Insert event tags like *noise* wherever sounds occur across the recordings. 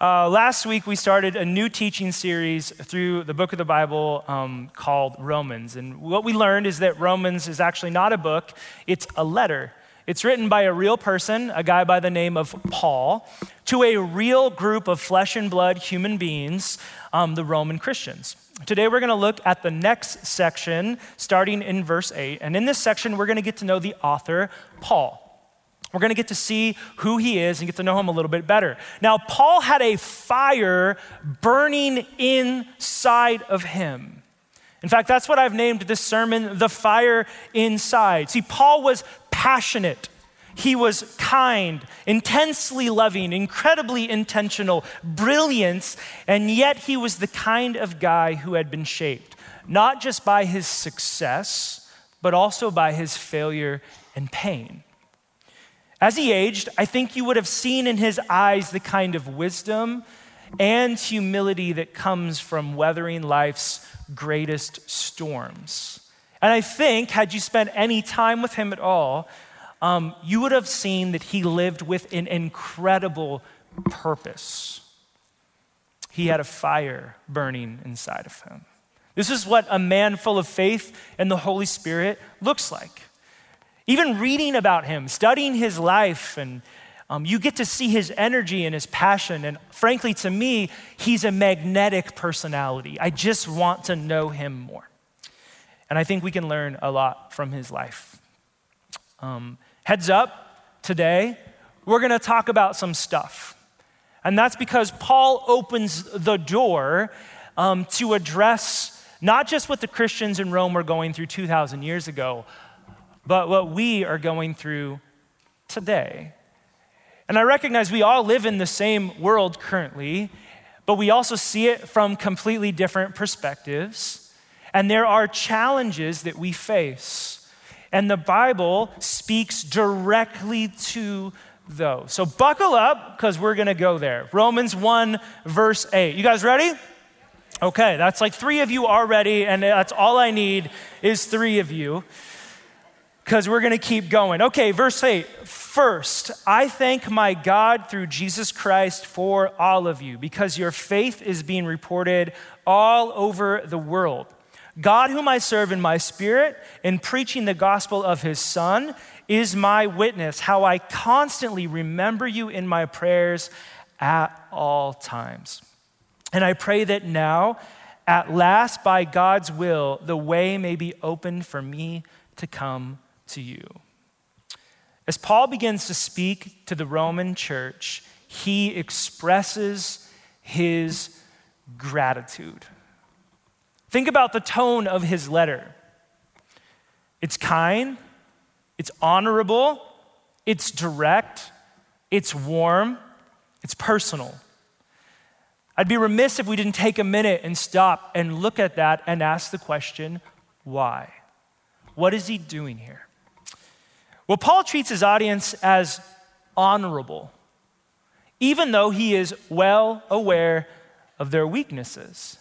Uh, last week, we started a new teaching series through the book of the Bible um, called Romans. And what we learned is that Romans is actually not a book, it's a letter. It's written by a real person, a guy by the name of Paul, to a real group of flesh and blood human beings, um, the Roman Christians. Today, we're going to look at the next section, starting in verse 8. And in this section, we're going to get to know the author, Paul. We're going to get to see who he is and get to know him a little bit better. Now, Paul had a fire burning inside of him. In fact, that's what I've named this sermon, The Fire Inside. See, Paul was passionate. He was kind, intensely loving, incredibly intentional, brilliant, and yet he was the kind of guy who had been shaped, not just by his success, but also by his failure and pain. As he aged, I think you would have seen in his eyes the kind of wisdom and humility that comes from weathering life's greatest storms. And I think, had you spent any time with him at all, um, you would have seen that he lived with an incredible purpose. He had a fire burning inside of him. This is what a man full of faith and the Holy Spirit looks like. Even reading about him, studying his life, and um, you get to see his energy and his passion. And frankly, to me, he's a magnetic personality. I just want to know him more. And I think we can learn a lot from his life. Um, heads up, today, we're going to talk about some stuff. And that's because Paul opens the door um, to address not just what the Christians in Rome were going through 2,000 years ago, but what we are going through today. And I recognize we all live in the same world currently, but we also see it from completely different perspectives. And there are challenges that we face. And the Bible speaks directly to those. So buckle up because we're going to go there. Romans 1, verse 8. You guys ready? Okay, that's like three of you already, and that's all I need is three of you because we're going to keep going. Okay, verse 8. First, I thank my God through Jesus Christ for all of you because your faith is being reported all over the world. God, whom I serve in my spirit in preaching the gospel of his Son, is my witness, how I constantly remember you in my prayers at all times. And I pray that now, at last, by God's will, the way may be opened for me to come to you. As Paul begins to speak to the Roman church, he expresses his gratitude. Think about the tone of his letter. It's kind, it's honorable, it's direct, it's warm, it's personal. I'd be remiss if we didn't take a minute and stop and look at that and ask the question why? What is he doing here? Well, Paul treats his audience as honorable, even though he is well aware of their weaknesses.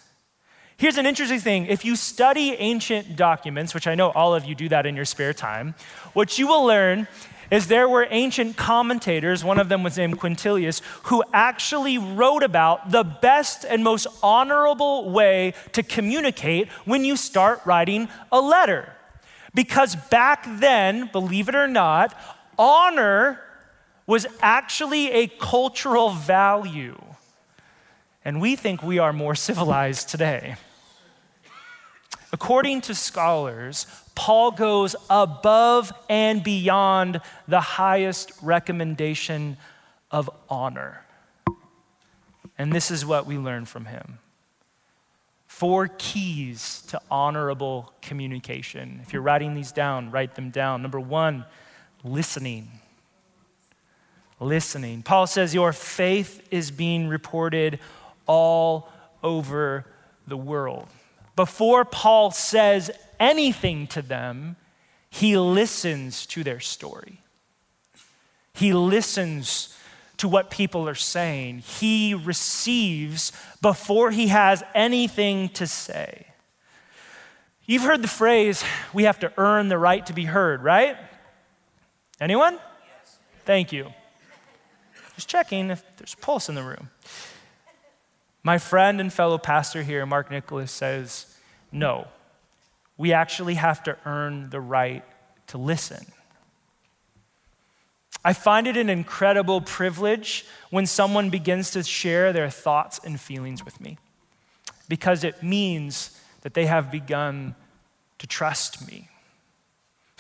Here's an interesting thing if you study ancient documents, which I know all of you do that in your spare time, what you will learn is there were ancient commentators, one of them was named Quintilius, who actually wrote about the best and most honorable way to communicate when you start writing a letter. Because back then, believe it or not, honor was actually a cultural value. And we think we are more *laughs* civilized today. According to scholars, Paul goes above and beyond the highest recommendation of honor. And this is what we learn from him four keys to honorable communication. If you're writing these down, write them down. Number one, listening. Listening. Paul says, Your faith is being reported all over the world. Before Paul says anything to them, he listens to their story. He listens to what people are saying. He receives before he has anything to say. You've heard the phrase, we have to earn the right to be heard, right? Anyone? Thank you. Just checking if there's a pulse in the room. My friend and fellow pastor here, Mark Nicholas, says, no, we actually have to earn the right to listen. I find it an incredible privilege when someone begins to share their thoughts and feelings with me because it means that they have begun to trust me.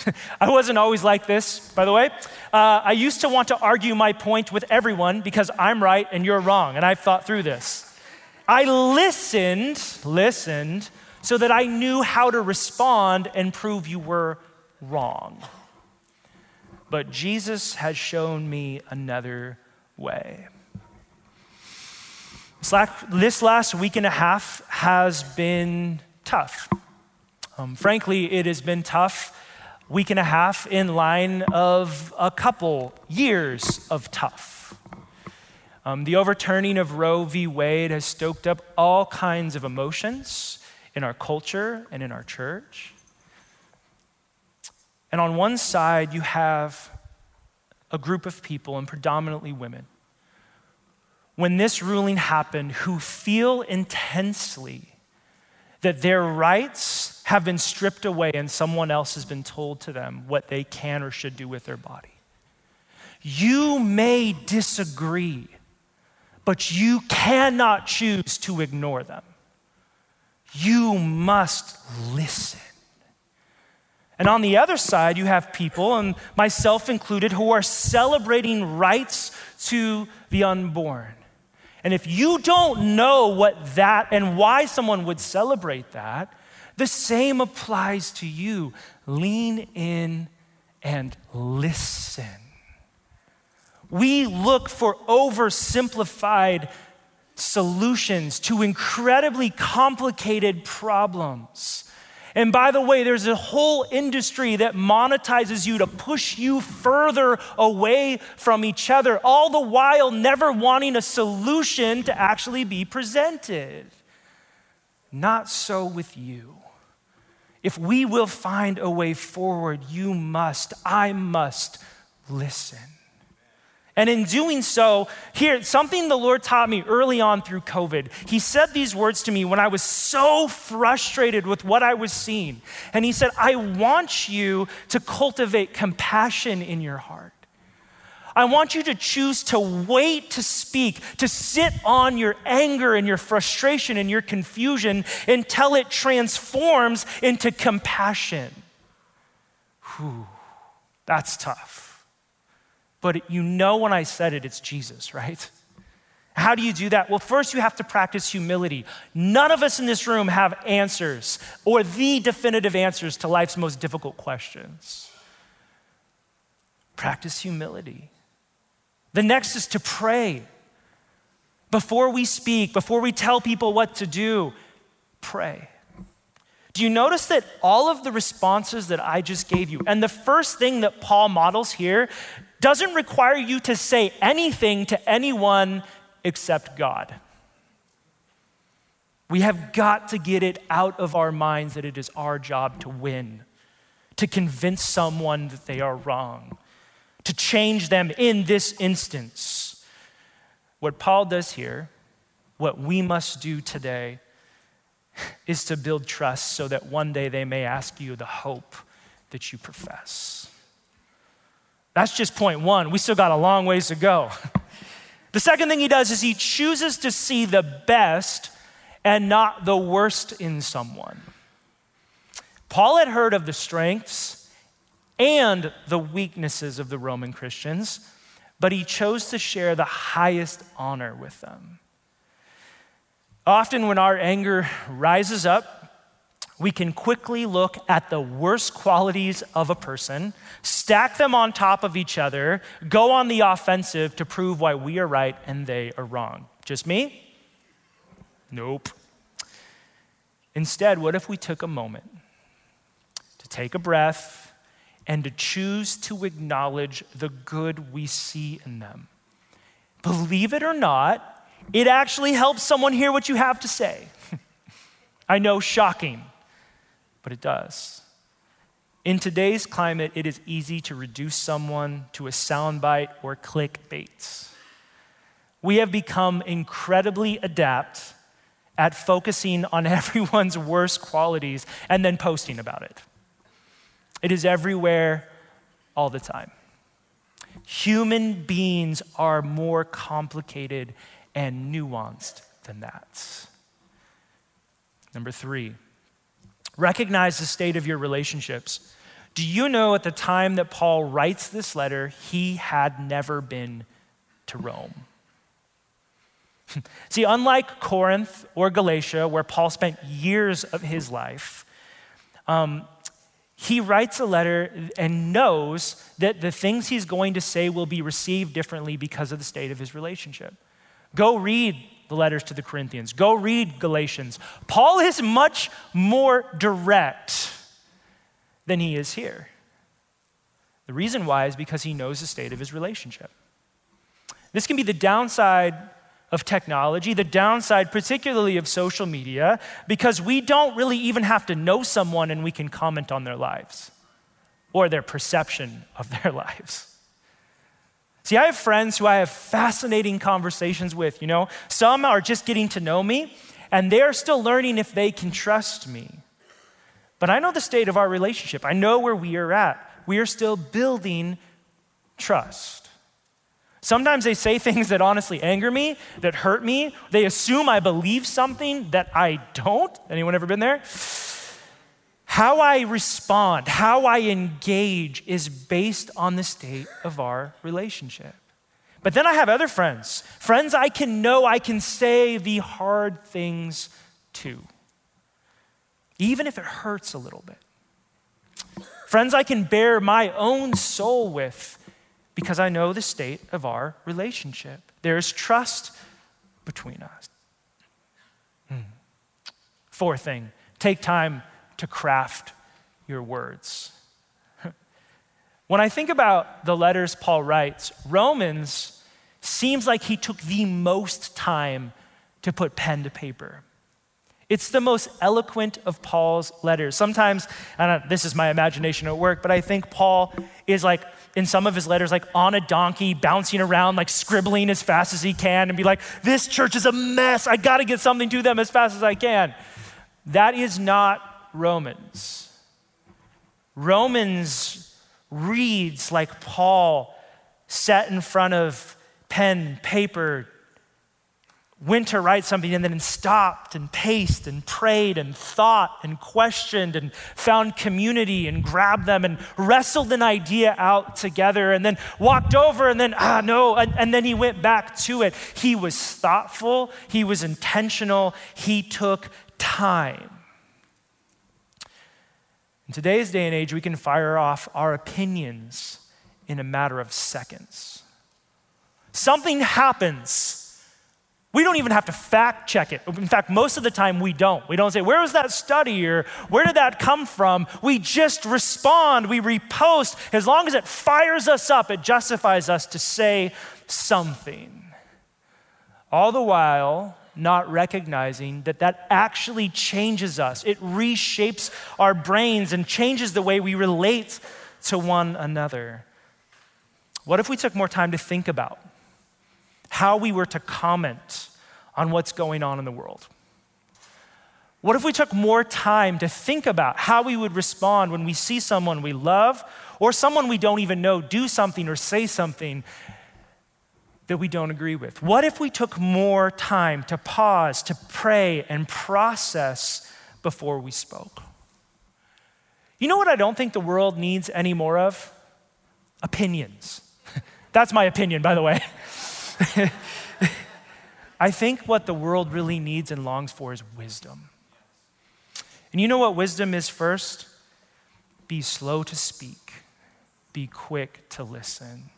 *laughs* I wasn't always like this, by the way. Uh, I used to want to argue my point with everyone because I'm right and you're wrong, and I've thought through this. I listened, listened, so that I knew how to respond and prove you were wrong. But Jesus has shown me another way. This last week and a half has been tough. Um, frankly, it has been tough week and a half in line of a couple years of tough. Um, the overturning of Roe v. Wade has stoked up all kinds of emotions in our culture and in our church. And on one side, you have a group of people, and predominantly women, when this ruling happened, who feel intensely that their rights have been stripped away and someone else has been told to them what they can or should do with their body. You may disagree, but you cannot choose to ignore them. You must listen. And on the other side, you have people, and myself included, who are celebrating rights to the unborn. And if you don't know what that and why someone would celebrate that, the same applies to you. Lean in and listen. We look for oversimplified solutions to incredibly complicated problems. And by the way, there's a whole industry that monetizes you to push you further away from each other, all the while never wanting a solution to actually be presented. Not so with you. If we will find a way forward, you must, I must listen. And in doing so, here, something the Lord taught me early on through COVID. He said these words to me when I was so frustrated with what I was seeing. And He said, I want you to cultivate compassion in your heart. I want you to choose to wait to speak, to sit on your anger and your frustration and your confusion until it transforms into compassion. Whew, that's tough. But you know when I said it, it's Jesus, right? How do you do that? Well, first you have to practice humility. None of us in this room have answers or the definitive answers to life's most difficult questions. Practice humility. The next is to pray. Before we speak, before we tell people what to do, pray. Do you notice that all of the responses that I just gave you, and the first thing that Paul models here doesn't require you to say anything to anyone except God. We have got to get it out of our minds that it is our job to win, to convince someone that they are wrong, to change them in this instance. What Paul does here, what we must do today, is to build trust so that one day they may ask you the hope that you profess. That's just point one. We still got a long ways to go. *laughs* the second thing he does is he chooses to see the best and not the worst in someone. Paul had heard of the strengths and the weaknesses of the Roman Christians, but he chose to share the highest honor with them. Often, when our anger rises up, we can quickly look at the worst qualities of a person, stack them on top of each other, go on the offensive to prove why we are right and they are wrong. Just me? Nope. Instead, what if we took a moment to take a breath and to choose to acknowledge the good we see in them? Believe it or not, it actually helps someone hear what you have to say. *laughs* I know, shocking but it does. In today's climate, it is easy to reduce someone to a soundbite or clickbait. we have become incredibly adept at focusing on *laughs* everyone's worst qualities and then posting about it. It is everywhere all the time. Human beings are more complicated and nuanced than that. Number three, recognize the state of your relationships. Do you know at the time that Paul writes this letter, he had never been to Rome? *laughs* See, unlike Corinth or Galatia, where Paul spent years of his life, um, he writes a letter and knows that the things he's going to say will be received differently because of the state of his relationship. Go read the letters to the Corinthians, go read Galatians. Paul is much more direct than he is here. The reason why is because he knows the state of his relationship. This can be the downside of technology, the downside, particularly of social media, because we don't really even have to know someone and we can comment on their lives or their perception of their *laughs* lives. See, I have friends who I have fascinating conversations with, you know. Some are just getting to know me, and they're still learning if they can trust me. But I know the state of our relationship, I know where we are at. We are still building trust. Sometimes they say *laughs* things that honestly anger me, that hurt me. They assume I believe something that I don't. Anyone ever been there? How I respond, how I engage is based on the state of our relationship. But then I have other friends, friends I can know I can say the hard things to, even if it hurts a little bit. Friends I can bare my own soul with because I know the state of our relationship. There's trust between us. Hmm. Fourth thing, take time to craft your words. *laughs* when I think about the letters Paul writes, Romans seems like he took the most time to put pen to paper. It's the most eloquent of Paul's letters. Sometimes, and this is my imagination at work, but I think Paul is like in some of his letters, like on a donkey, bouncing around, like scribbling as fast as he can, and be like, This church is a mess. I got to get something to them as fast as I can. That is not Romans. Romans reads like Paul sat in front of pen, paper, went to write something and then stopped and paced and prayed and thought and questioned and found community and grabbed them and wrestled an idea out together and then walked over and then, ah, no, and, and then he went back to it. He was thoughtful, he was intentional, he took time. In today's day and age, we can fire off our opinions in a matter of seconds. Something happens we don't even have to fact check it. In fact, most of the time we don't. We don't say, Where was that study or where did that come from? We just respond, we repost. As long as it fires us up, it justifies us to say something. All the while, not recognizing that that actually changes us. It reshapes our brains and changes the way we relate to one another. What if we took more time to think about how we were to comment on what's going on in the world? What if we took more time to think about how we would respond when we see someone we love or someone we don't even know do something or say something that we don't agree with? What if we took more time to pause, to pray, and process before we spoke? You know what I don't think the world needs any more of? Opinions. *laughs* That's my opinion, by the way. *laughs* I think what the world really needs and longs for is wisdom. And you know what wisdom is first? Be slow to speak, be quick to listen.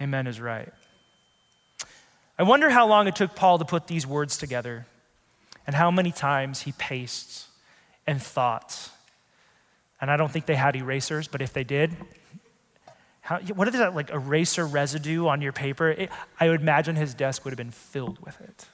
Amen is right. I wonder how long it took Paul to put these words together and how many times he paced and thought. And I don't think they had erasers, but if they did, how, what is that like eraser residue on your paper? It, I would imagine his desk would have been filled with it.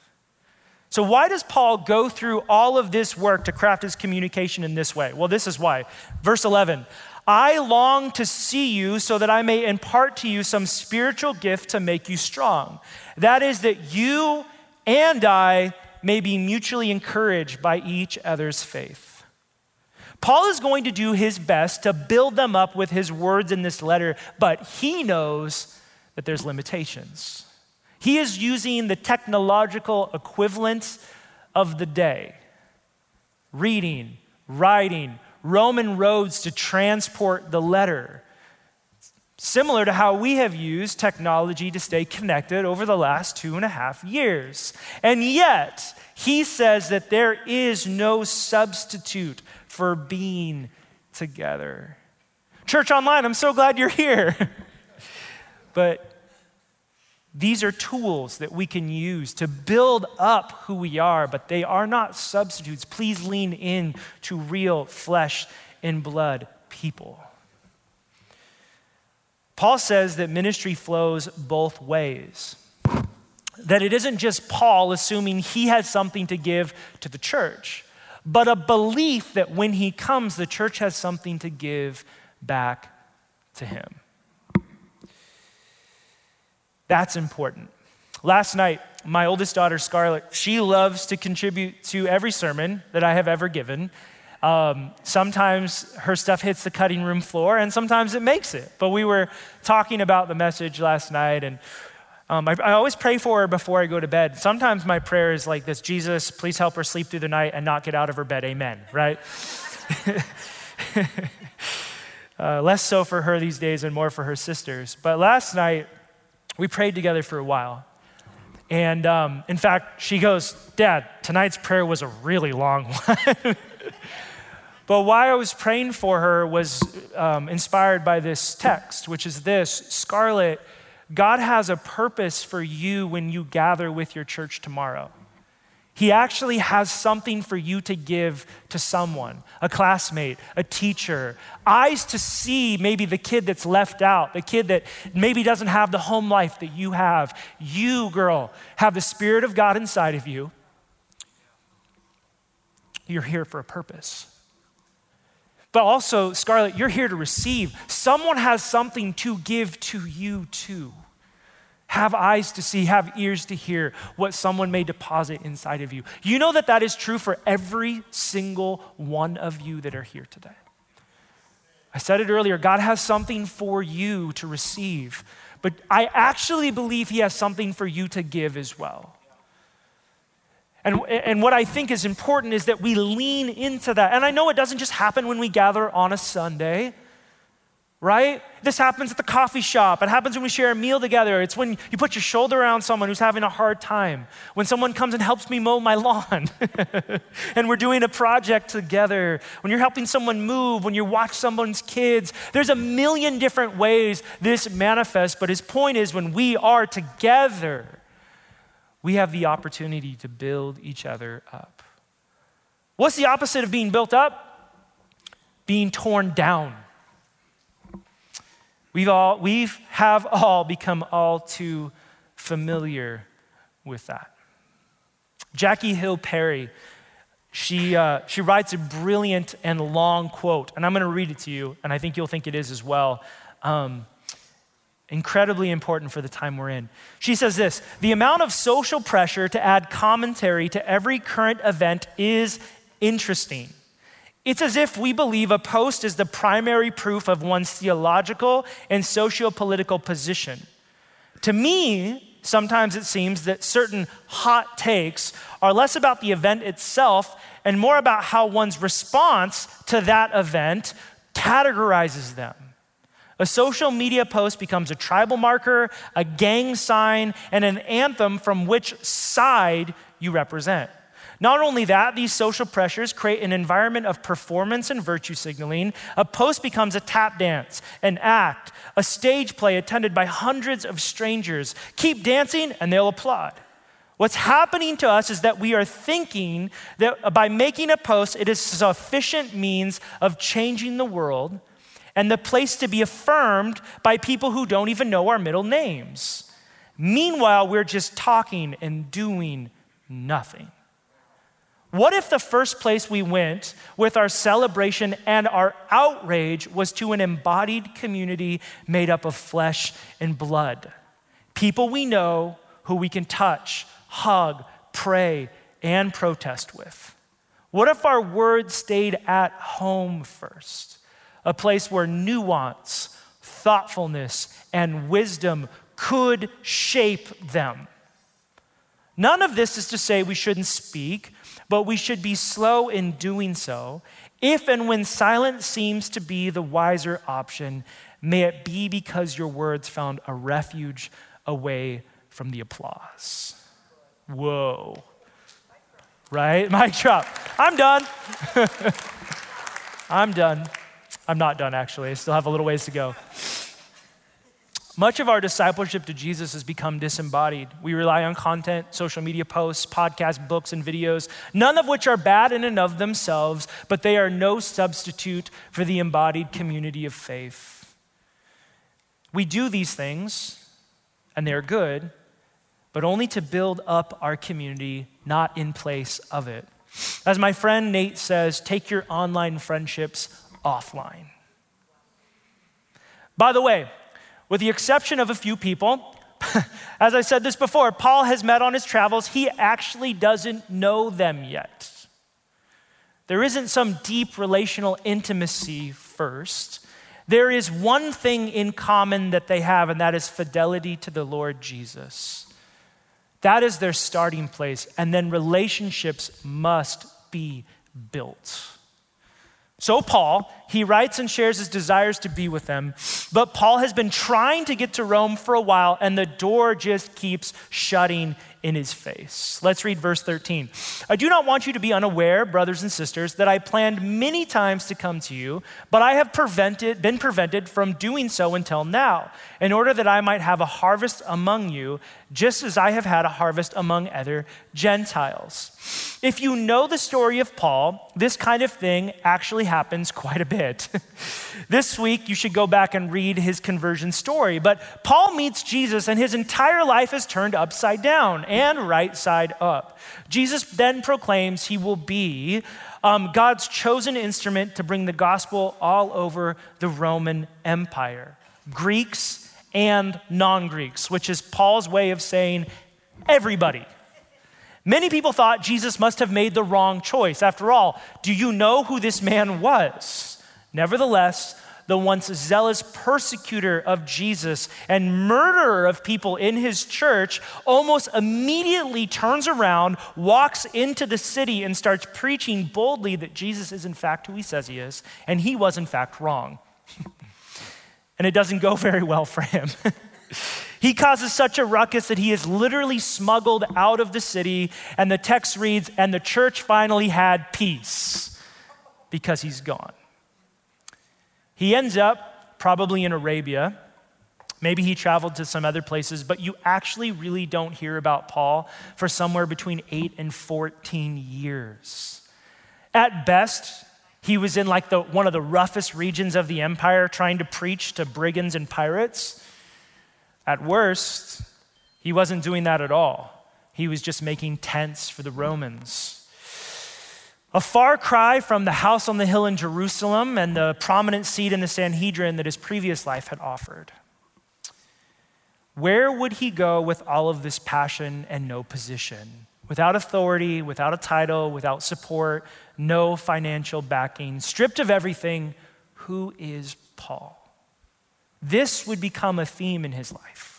So, why does Paul go through all of this work to craft his communication in this way? Well, this is why. Verse 11 I long to see you so that I may impart to you some spiritual gift to make you strong. That is, that you and I may be mutually encouraged by each other's faith. Paul is going to do his best to build them up with his words in this letter, but he knows that there's limitations. He is using the technological equivalent of the day reading, writing, Roman roads to transport the letter. Similar to how we have used technology to stay connected over the last two and a half years. And yet, he says that there is no substitute for being together. Church Online, I'm so glad you're here. *laughs* but these are tools that we can use to build up who we are, but they are not substitutes. Please lean in to real flesh and blood people. Paul says that ministry flows both ways. That it isn't just Paul assuming he has something to give to the church, but a belief that when he comes, the church has something to give back to him. That's important. Last night, my oldest daughter, Scarlett, she loves to contribute to every sermon that I have ever given. Um, sometimes her stuff hits the cutting room floor, and sometimes it makes it. But we were talking about the message last night, and um, I, I, always pray for her before I go to bed. Sometimes my prayer is like this Jesus, please help her sleep through the night and not get out of her bed. Amen, right? *laughs* uh, less so for her these days and more for her sisters. But last night, we prayed together for a while. And um, in fact, she goes, Dad, tonight's prayer was a really long *laughs* one. but why I was praying for her was um, inspired by this text, which is this Scarlett, God has a purpose for you when you gather with your church tomorrow. He actually has something for you to give to someone, a classmate, a teacher, eyes to see maybe the kid that's left out, the kid that maybe doesn't have the home life that you have. You, girl, have the Spirit of God inside of you. You're here for a purpose. But also, Scarlett, you're here to receive. Someone has something to give to you too. Have eyes to see, have ears to hear what someone may deposit inside of you. You know that that is true for every single one of you that are here today. I said it earlier God has something for you to receive, but I actually believe He has something for you to give as well. And, and what I think is important is that we lean into that. And I know it doesn't just happen when we gather on a Sunday right? This happens at the coffee shop. It happens when we share a meal together. It's when you put your shoulder around someone who's having a hard time. When someone comes and helps me mow my lawn *laughs* and we're doing a project together. When you're helping someone move, when you watch someone's kids. There's a million different ways this manifests, but his point is when we are together, we have the opportunity to build each other up. What's the opposite of being built up? Being torn down. We've all, we have all become all too familiar with that. Jackie Hill Perry, she, uh, she writes a brilliant and long quote, and I'm going to read it to you, and I think you'll think it is as well. Um, incredibly important for the time we're in. She says this The amount of social pressure to add commentary to every current event is interesting. It's as if we believe a post is the primary proof of one's theological and socio political position. To me, sometimes it seems that certain hot takes are less about the event itself and more about how one's response to that event categorizes them. A social media post becomes a tribal marker, a gang sign, and an anthem from which side you represent. Not only that, these social pressures create an environment of performance and virtue signaling. A post becomes a tap dance, an act, a stage play attended by hundreds of strangers. Keep dancing and they'll applaud. What's happening to us is that we are thinking that by making a post, it is sufficient means of changing the world and the place to be affirmed by people who don't even know our middle names. Meanwhile, we're just talking and doing nothing. What if the first place we went with our celebration and our outrage was to an embodied community made up of flesh and blood? People we know who we can touch, hug, pray, and protest with. What if our words stayed at home first? A place where nuance, thoughtfulness, and wisdom could shape them. None of this is to say we shouldn't speak but we should be slow in doing so. If and when silence seems to be the wiser option, may it be because your words found a refuge away from the applause. Whoa. Right? *laughs* Mic drop. I'm done. *laughs* I'm done. I'm not done, actually. I still have a little ways to go. Much of our discipleship to Jesus has become disembodied. We rely on content, social media posts, podcasts, books, and videos, none of which are bad in and of themselves, but they are no substitute for the embodied community of faith. We do these things, and they're good, but only to build up our community, not in place of it. As my friend Nate says, take your online friendships offline. By the way, with the exception of a few people. *laughs* As I said this before, Paul has met on his travels. He actually doesn't know them yet. There isn't some deep relational intimacy first. There is one thing in common that they have, and that is fidelity to the Lord Jesus. That is their starting place, and then relationships must be built. So, Paul, he writes and shares his desires to be with them, but Paul has been trying to get to Rome for a while, and the door just keeps shutting in his face. Let's read verse 13. I do not want you to be unaware, brothers and sisters, that I planned many times to come to you, but I have prevented, been prevented from doing so until now, in order that I might have a harvest among you, just as I have had a harvest among other Gentiles. If you know the story of Paul, this kind of thing actually happens quite a bit. *laughs* this week, you should go back and read his conversion story. But Paul meets Jesus, and his entire life is turned upside down and right side up. Jesus then proclaims he will be um, God's chosen instrument to bring the gospel all over the Roman Empire. Greeks and non Greeks, which is Paul's way of saying everybody. Many people thought Jesus must have made the wrong choice. After all, do you know who this man was? Nevertheless, the once zealous persecutor of Jesus and murderer of people in his church, almost immediately turns around, walks into the city, and starts preaching boldly that Jesus is, in fact, who he says he is, and he was, in fact, wrong. *laughs* and it doesn't go very well for him. *laughs* He causes such a ruckus that he is literally smuggled out of the city, and the text reads, and the church finally had peace because he's gone. He ends up probably in Arabia. Maybe he traveled to some other places, but you actually really don't hear about Paul for somewhere between 8 and 14 years. At best, he was in like the, one of the roughest regions of the empire trying to preach to brigands and pirates. At worst, he wasn't doing that at all. He was just making tents for the Romans. A far cry from the house on the hill in Jerusalem and the prominent seat in the Sanhedrin that his previous life had offered. Where would he go with all of this passion and no position? Without authority, without a title, without support, no financial backing, stripped of everything, who is Paul? This would become a theme in his life.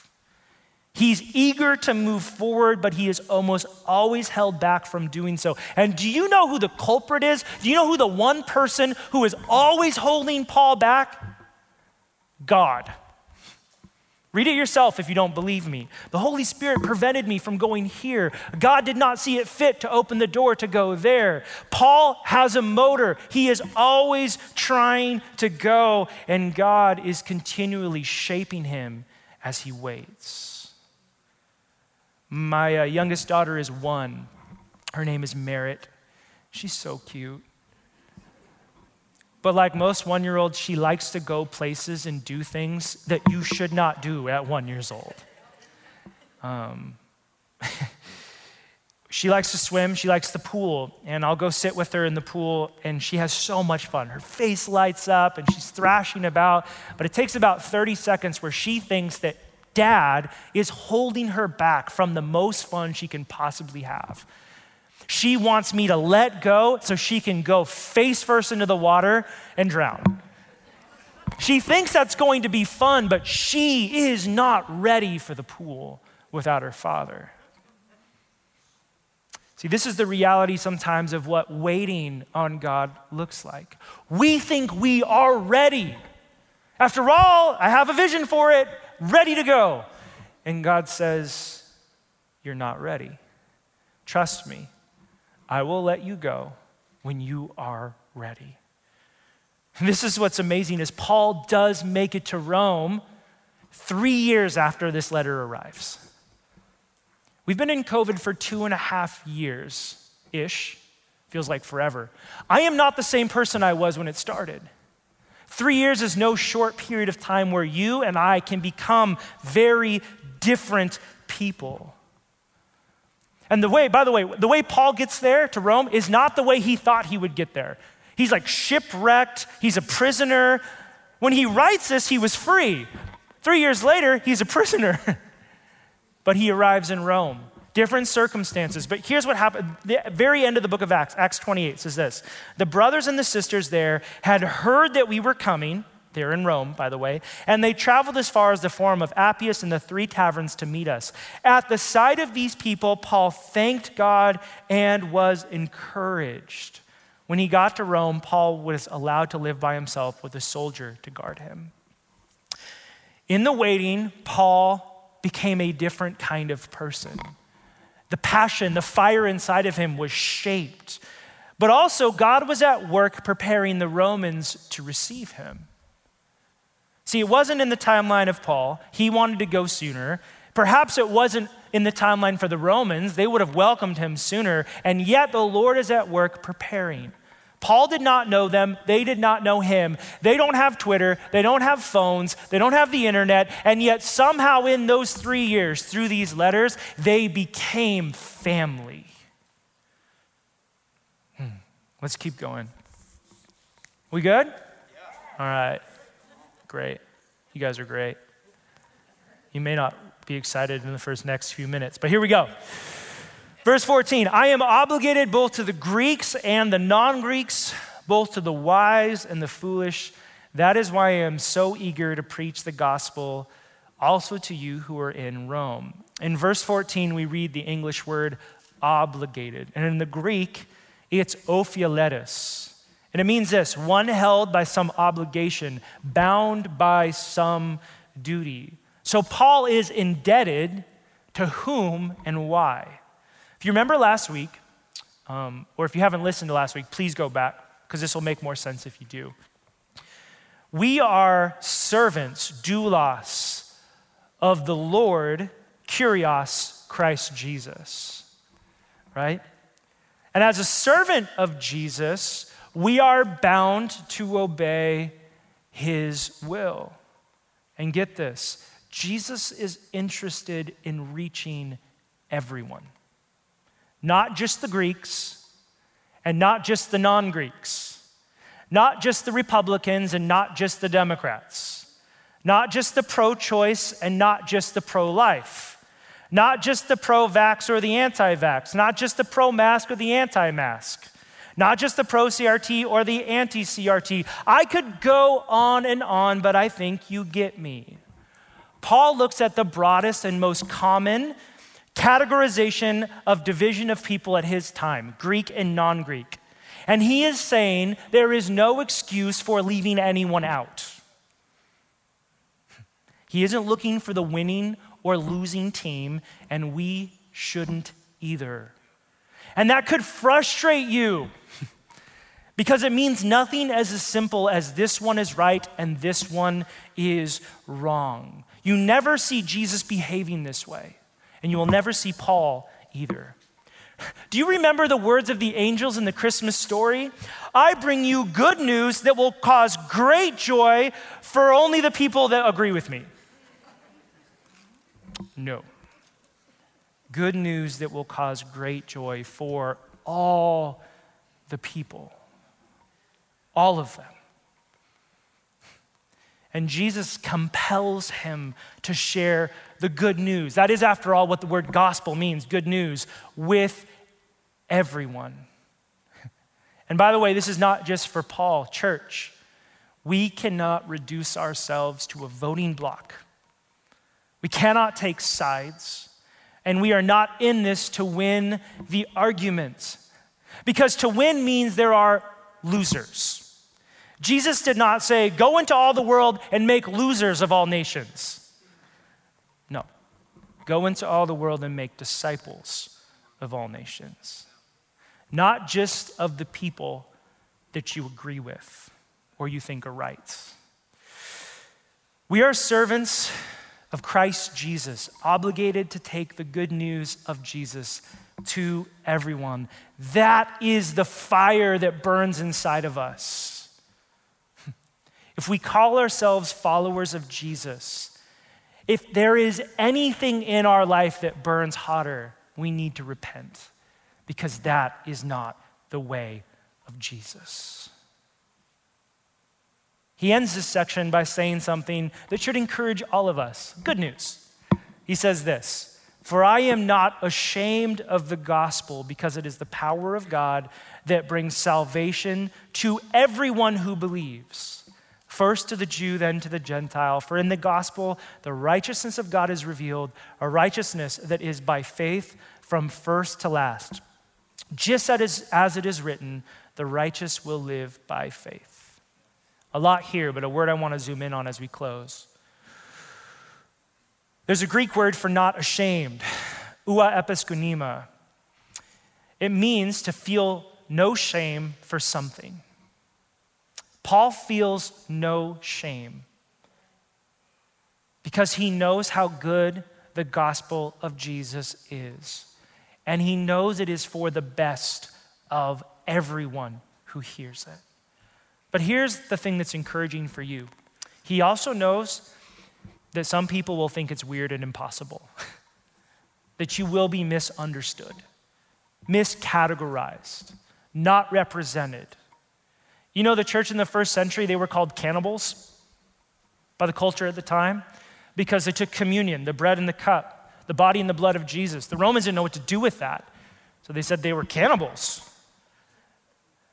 He's eager to move forward, but he is almost always held back from doing so. And do you know who the culprit is? Do you know who the one person who is always holding Paul back? God. Read it yourself if you don't believe me. The Holy Spirit prevented me from going here. God did not see it fit to open the door to go there. Paul has a motor. He is always trying to go, and God is continually shaping him as he waits. My uh, youngest daughter is one. Her name is Merritt. She's so cute. But like most one year olds, she likes to go places and do things that you should not do at one years old. Um, *laughs* she likes to swim, she likes the pool, and I'll go sit with her in the pool, and she has so much fun. Her face lights up, and she's thrashing about, but it takes about 30 seconds where she thinks that dad is holding her back from the most fun she can possibly have. She wants me to let go so she can go face first into the water and drown. She thinks that's going to be fun, but she is not ready for the pool without her father. See, this is the reality sometimes of what waiting on God looks like. We think we are ready. After all, I have a vision for it, ready to go. And God says, You're not ready. Trust me, I will let you go when you are ready. And this is what's amazing is Paul does make it to Rome 3 years after this letter arrives. We've been in COVID for two and a half years ish. Feels like forever. I am not the same person I was when it started. Three years is no short period of time where you and I can become very different people. And the way, by the way, the way Paul gets there to Rome is not the way he thought he would get there. He's like shipwrecked, he's a prisoner. When he writes this, he was free. Three years later, he's a prisoner. *laughs* but he arrives in Rome. Different circumstances. But here's what happened. The very end of the book of Acts, Acts 28 says this The brothers and the sisters there had heard that we were coming. They're in Rome, by the way. And they traveled as far as the Forum of Appius and the three taverns to meet us. At the sight of these people, Paul thanked God and was encouraged. When he got to Rome, Paul was allowed to live by himself with a soldier to guard him. In the waiting, Paul became a different kind of person. The passion, the fire inside of him was shaped. But also, God was at work preparing the Romans to receive him. See, it wasn't in the timeline of Paul. He wanted to go sooner. Perhaps it wasn't in the timeline for the Romans. They would have welcomed him sooner. And yet, the Lord is at work preparing. Paul did not know them. They did not know him. They don't have Twitter. They don't have phones. They don't have the internet. And yet, somehow, in those three years, through these letters, they became family. Hmm. Let's keep going. We good? Yeah. All right. Great. You guys are great. You may not be excited in the first next few minutes, but here we go. Verse 14 I am obligated both to the Greeks and the non Greeks, both to the wise and the foolish. That is why I am so eager to preach the gospel also to you who are in Rome. In verse 14, we read the English word obligated. And in the Greek, it's ophialetos. And it means this one held by some obligation, bound by some duty. So Paul is indebted to whom and why? If you remember last week, um, or if you haven't listened to last week, please go back because this will make more sense if you do. We are servants, doulos, of the Lord, Kyrios, Christ Jesus, right? And as a servant of Jesus, we are bound to obey his will. And get this Jesus is interested in reaching everyone. Not just the Greeks and not just the non Greeks, not just the Republicans and not just the Democrats, not just the pro choice and not just the pro life, not just the pro vax or the anti vax, not just the pro mask or the anti mask. Not just the pro CRT or the anti CRT. I could go on and on, but I think you get me. Paul looks at the broadest and most common categorization of division of people at his time Greek and non Greek. And he is saying there is no excuse for leaving anyone out. He isn't looking for the winning or losing team, and we shouldn't either. And that could frustrate you *laughs* because it means nothing as simple as this one is right and this one is wrong. You never see Jesus behaving this way. And you will never see Paul either. Do you remember the words of the angels in the Christmas story? I bring you good news that will cause great joy for only the people that agree with me. No. good news that will cause great joy for all the people. All of them. And Jesus compels him to share the good news. That is, after all, what the word gospel means good news with everyone. *laughs* And by the way, this is not just for Paul, church. We cannot reduce ourselves to a voting bloc. We cannot take sides. And we are not in this to win the argument. Because to win means there are losers. Jesus did not say, Go into all the world and make losers of all nations. No. Go into all the world and make disciples of all nations. Not just of the people that you agree with or you think are right. We are servants of Christ Jesus, obligated to take the good news of Jesus to everyone. That is the fire that burns inside of us. If we call ourselves followers of Jesus, if there is anything in our life that burns hotter, we need to repent because that is not the way of Jesus. He ends this section by saying something that should encourage all of us. Good news. He says this For I am not ashamed of the gospel because it is the power of God that brings salvation to everyone who believes first to the Jew, then to the Gentile. For in the gospel, the righteousness of God is revealed, a righteousness that is by faith from first to last. Just as it is written, the righteous will live by faith. A lot here, but a word I want to zoom in on as we close. There's a Greek word for not ashamed, ua episkunema. It means to feel no shame for something. Paul feels no shame because he knows how good the gospel of Jesus is. And he knows it is for the best of everyone who hears it. But here's the thing that's encouraging for you he also knows that some people will think it's weird and impossible, *laughs* that you will be misunderstood, miscategorized, not represented. You know, the church in the first century, they were called cannibals by the culture at the time because they took communion, the bread and the cup, the body and the blood of Jesus. The Romans didn't know what to do with that. So they said they were cannibals.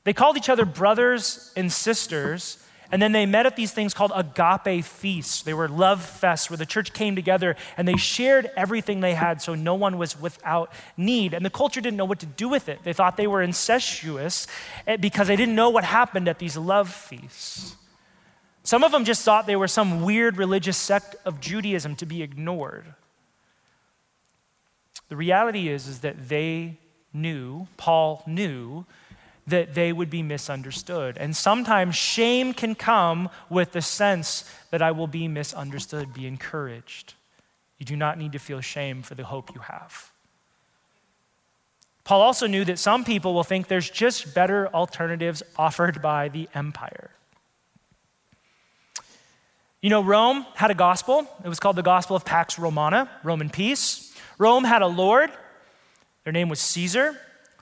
They called each other brothers and sisters and then they met at these things called agape feasts. They were love fests where the church came together and they shared everything they had so no one was without need. And the culture didn't know what to do with it. They thought they were incestuous eh, because they didn't know what happened at these love feasts. Some of them just thought they were some weird religious sect of Judaism to be ignored. The reality is, is that they knew, Paul knew, that they would be misunderstood. And sometimes shame can come with the sense that I will be misunderstood, be encouraged. You do not need to feel shame for the hope you have. Paul also knew that some people will think there's just better alternatives offered by the empire. You know, Rome had a gospel. It was called the Gospel of Pax Romana, Roman peace. Rome had a Lord. Their name was Caesar.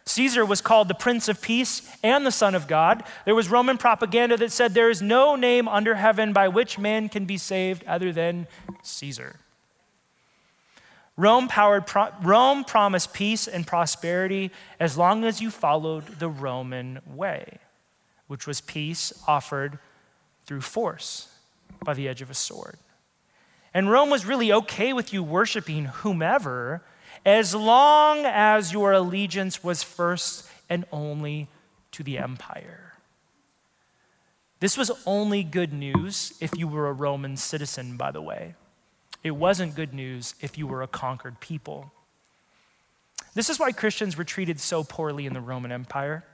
Caesar was called the Prince of Peace and the Son of God. There was Roman propaganda that said there is no name under heaven by which man can be saved other than Caesar. Rome, powered, Rome promised peace and prosperity as long as you followed the Roman way, which was peace offered through force by the edge of a sword. And Rome was really okay with you worshiping whomever as long as your allegiance was first and only to the empire. This was only good news if you were a Roman citizen, by the way. It wasn't good news if you were a conquered people. This is why Christians were treated so poorly in the Roman Empire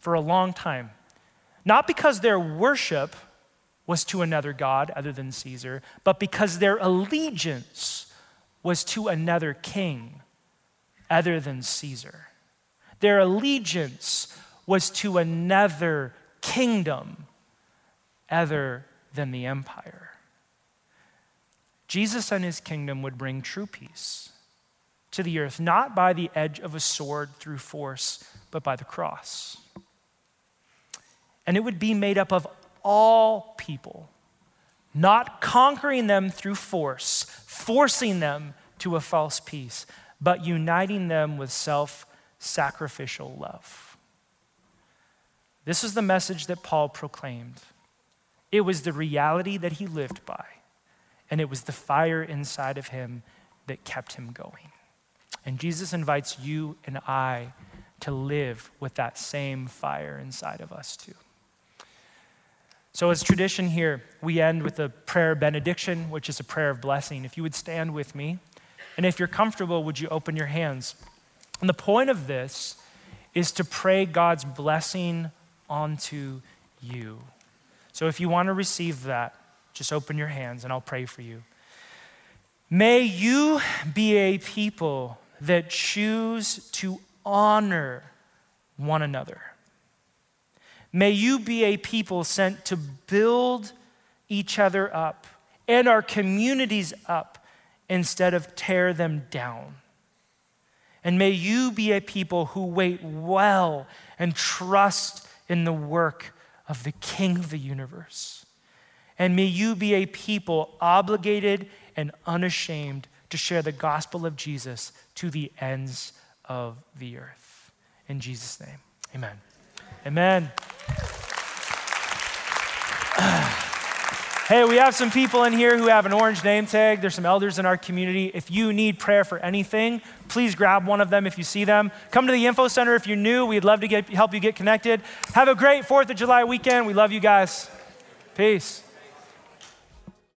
for a long time. Not because their worship was to another God other than Caesar, but because their allegiance was to another king other than Caesar. Their allegiance was to another kingdom other than the empire. Jesus and his kingdom would bring true peace to the earth, not by the edge of a sword through force, but by the cross. And it would be made up of all people, not conquering them through force, forcing them to a false peace, but uniting them with self sacrificial love. This is the message that Paul proclaimed. It was the reality that he lived by, and it was the fire inside of him that kept him going. And Jesus invites you and I to live with that same fire inside of us, too. So, as tradition here, we end with a prayer benediction, which is a prayer of blessing. If you would stand with me, and if you're comfortable, would you open your hands? And the point of this is to pray God's blessing onto you. So, if you want to receive that, just open your hands and I'll pray for you. May you be a people that choose to honor one another. May you be a people sent to build each other up and our communities up instead of tear them down. And may you be a people who wait well and trust in the work of the King of the universe. And may you be a people obligated and unashamed to share the gospel of Jesus to the ends of the earth. In Jesus' name, amen. Amen. Hey, we have some people in here who have an orange name tag. There's some elders in our community. If you need prayer for anything, please grab one of them if you see them. Come to the info center if you're new. We'd love to get, help you get connected. Have a great 4th of July weekend. We love you guys. Peace.